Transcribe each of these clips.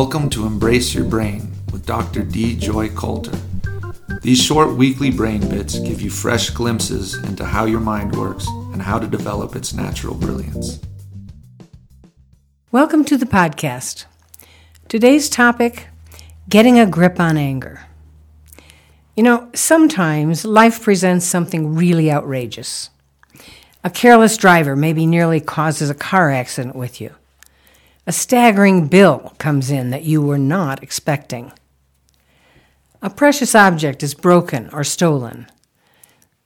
Welcome to Embrace Your Brain with Dr. Dee Joy Coulter. These short weekly brain bits give you fresh glimpses into how your mind works and how to develop its natural brilliance. Welcome to the podcast. Today's topic getting a grip on anger. You know, sometimes life presents something really outrageous. A careless driver maybe nearly causes a car accident with you. A staggering bill comes in that you were not expecting. A precious object is broken or stolen.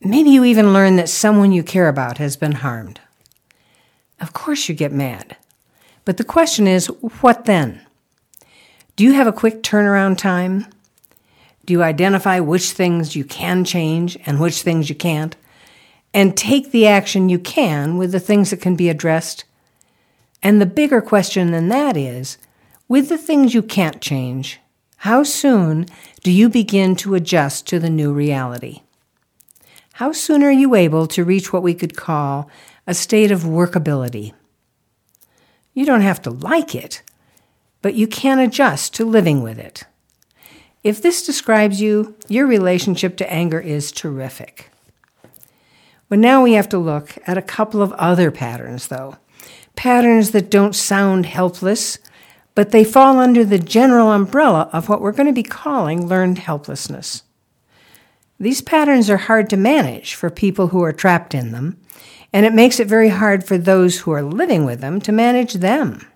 Maybe you even learn that someone you care about has been harmed. Of course, you get mad. But the question is, what then? Do you have a quick turnaround time? Do you identify which things you can change and which things you can't? And take the action you can with the things that can be addressed and the bigger question than that is with the things you can't change, how soon do you begin to adjust to the new reality? How soon are you able to reach what we could call a state of workability? You don't have to like it, but you can adjust to living with it. If this describes you, your relationship to anger is terrific. Well, now we have to look at a couple of other patterns, though, patterns that don't sound helpless, but they fall under the general umbrella of what we're going to be calling learned helplessness. These patterns are hard to manage for people who are trapped in them, and it makes it very hard for those who are living with them to manage them.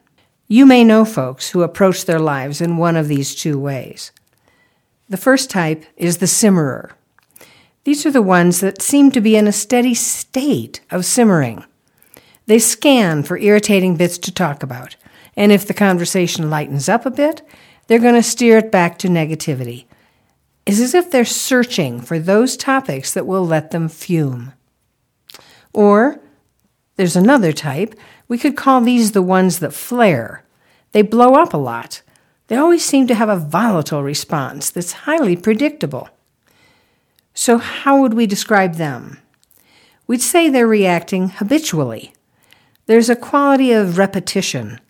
You may know folks who approach their lives in one of these two ways. The first type is the simmerer. These are the ones that seem to be in a steady state of simmering. They scan for irritating bits to talk about, and if the conversation lightens up a bit, they're going to steer it back to negativity. It's as if they're searching for those topics that will let them fume. Or there's another type. We could call these the ones that flare. They blow up a lot. They always seem to have a volatile response that's highly predictable. So, how would we describe them? We'd say they're reacting habitually. There's a quality of repetition.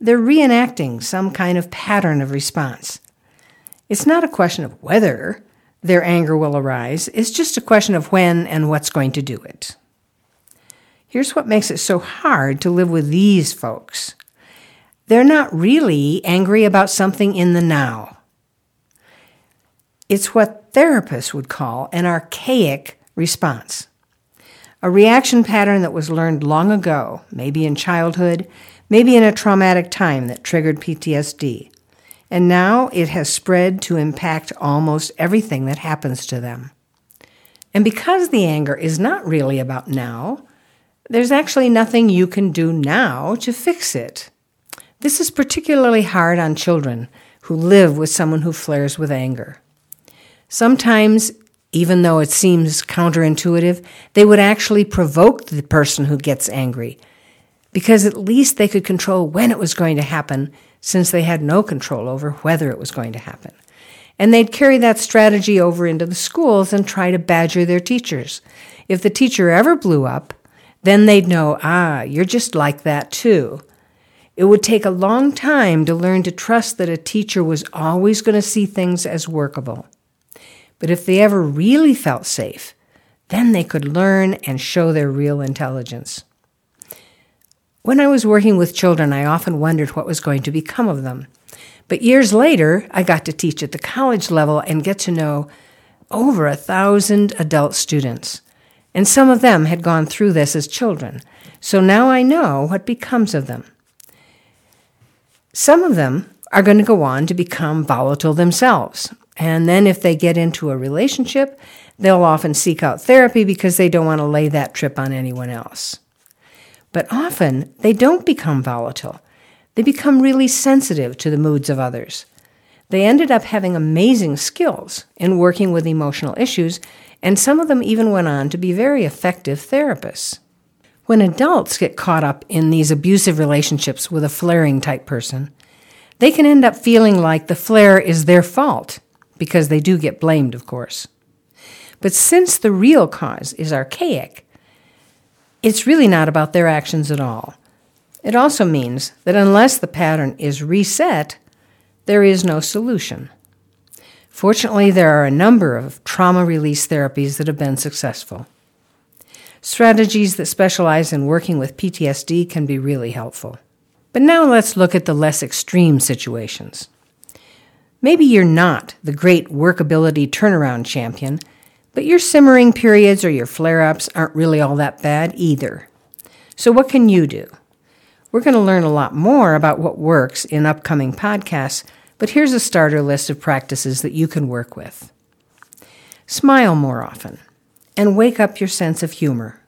They're reenacting some kind of pattern of response. It's not a question of whether their anger will arise, it's just a question of when and what's going to do it. Here's what makes it so hard to live with these folks they're not really angry about something in the now. It's what therapists would call an archaic response a reaction pattern that was learned long ago, maybe in childhood, maybe in a traumatic time that triggered PTSD. And now it has spread to impact almost everything that happens to them. And because the anger is not really about now, there's actually nothing you can do now to fix it. This is particularly hard on children who live with someone who flares with anger. Sometimes even though it seems counterintuitive, they would actually provoke the person who gets angry because at least they could control when it was going to happen since they had no control over whether it was going to happen. And they'd carry that strategy over into the schools and try to badger their teachers. If the teacher ever blew up, then they'd know, ah, you're just like that too. It would take a long time to learn to trust that a teacher was always going to see things as workable. But if they ever really felt safe, then they could learn and show their real intelligence. When I was working with children, I often wondered what was going to become of them. But years later, I got to teach at the college level and get to know over a thousand adult students. And some of them had gone through this as children. So now I know what becomes of them. Some of them are going to go on to become volatile themselves. And then if they get into a relationship, they'll often seek out therapy because they don't want to lay that trip on anyone else. But often they don't become volatile. They become really sensitive to the moods of others. They ended up having amazing skills in working with emotional issues, and some of them even went on to be very effective therapists. When adults get caught up in these abusive relationships with a flaring type person, they can end up feeling like the flare is their fault because they do get blamed, of course. But since the real cause is archaic, it's really not about their actions at all. It also means that unless the pattern is reset, there is no solution. Fortunately, there are a number of trauma release therapies that have been successful. Strategies that specialize in working with PTSD can be really helpful. But now let's look at the less extreme situations. Maybe you're not the great workability turnaround champion, but your simmering periods or your flare ups aren't really all that bad either. So, what can you do? We're going to learn a lot more about what works in upcoming podcasts, but here's a starter list of practices that you can work with. Smile more often and wake up your sense of humor.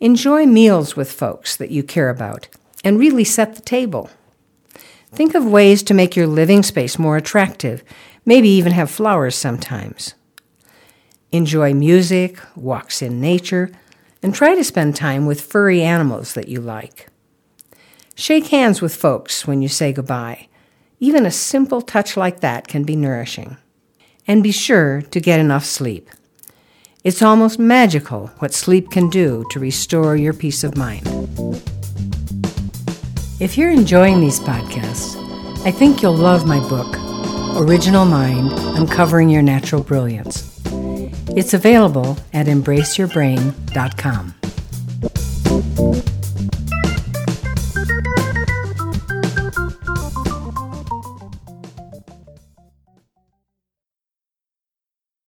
Enjoy meals with folks that you care about and really set the table. Think of ways to make your living space more attractive, maybe even have flowers sometimes. Enjoy music, walks in nature, and try to spend time with furry animals that you like. Shake hands with folks when you say goodbye. Even a simple touch like that can be nourishing. And be sure to get enough sleep. It's almost magical what sleep can do to restore your peace of mind. If you're enjoying these podcasts, I think you'll love my book, Original Mind Uncovering Your Natural Brilliance. It's available at embraceyourbrain.com.